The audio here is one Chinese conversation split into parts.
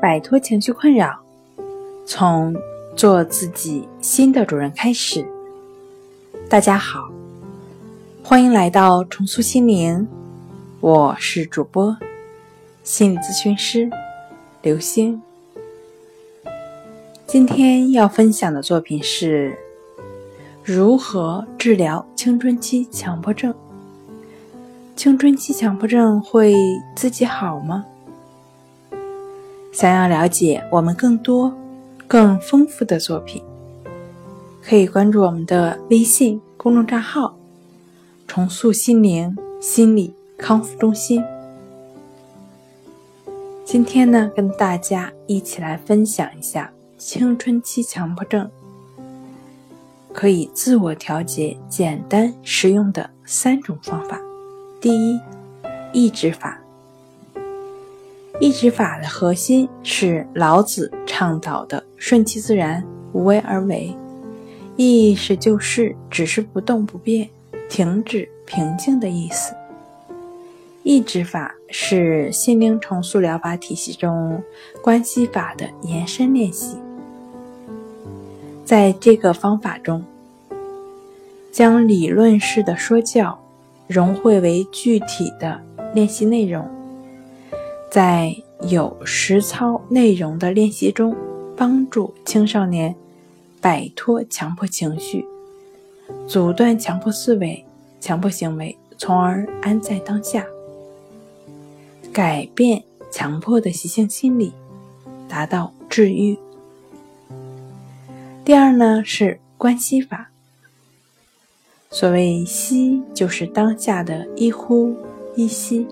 摆脱情绪困扰，从做自己新的主人开始。大家好，欢迎来到重塑心灵，我是主播心理咨询师刘星。今天要分享的作品是如何治疗青春期强迫症。青春期强迫症会自己好吗？想要了解我们更多、更丰富的作品，可以关注我们的微信公众账号“重塑心灵心理康复中心”。今天呢，跟大家一起来分享一下青春期强迫症可以自我调节、简单实用的三种方法。第一，抑制法。抑制法的核心是老子倡导的“顺其自然，无为而为”，意是就是只是不动不变、停止、平静的意思。抑制法是心灵重塑疗法体系中关系法的延伸练习。在这个方法中，将理论式的说教。融汇为具体的练习内容，在有实操内容的练习中，帮助青少年摆脱强迫情绪，阻断强迫思维、强迫行为，从而安在当下，改变强迫的习性心理，达到治愈。第二呢，是关系法。所谓吸，就是当下的一呼一吸；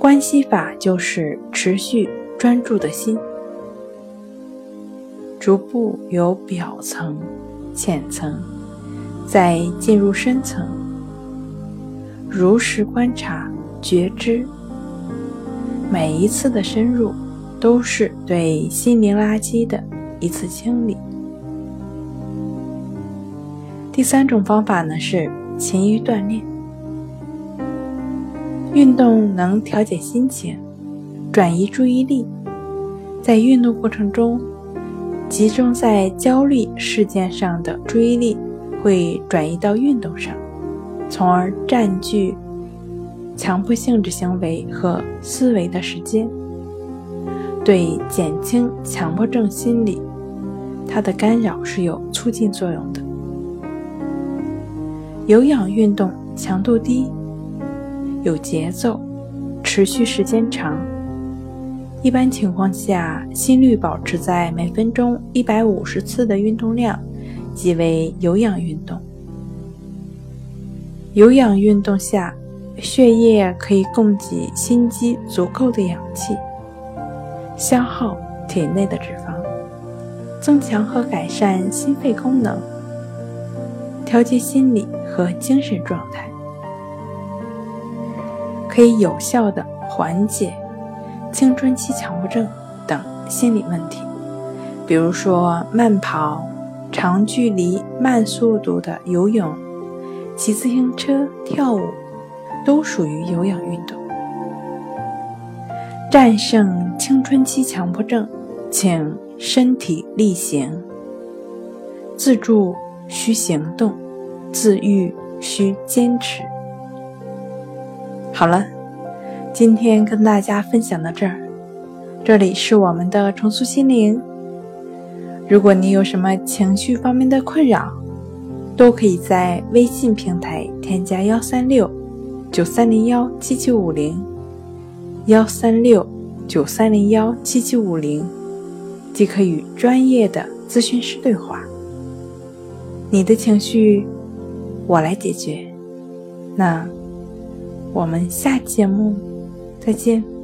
关系法就是持续专注的心，逐步由表层、浅层，再进入深层，如实观察、觉知。每一次的深入，都是对心灵垃圾的一次清理。第三种方法呢是勤于锻炼，运动能调节心情，转移注意力，在运动过程中，集中在焦虑事件上的注意力会转移到运动上，从而占据强迫性质行为和思维的时间，对减轻强迫症心理，它的干扰是有促进作用的。有氧运动强度低，有节奏，持续时间长。一般情况下，心率保持在每分钟一百五十次的运动量，即为有氧运动。有氧运动下，血液可以供给心肌足够的氧气，消耗体内的脂肪，增强和改善心肺功能。调节心理和精神状态，可以有效的缓解青春期强迫症等心理问题。比如说，慢跑、长距离、慢速度的游泳、骑自行车、跳舞，都属于有氧运动。战胜青春期强迫症，请身体力行，自助。需行动，自愈需坚持。好了，今天跟大家分享到这儿。这里是我们的重塑心灵。如果你有什么情绪方面的困扰，都可以在微信平台添加幺三六九三零幺七七五零幺三六九三零幺七七五零，即可与专业的咨询师对话。你的情绪，我来解决。那我们下节目再见。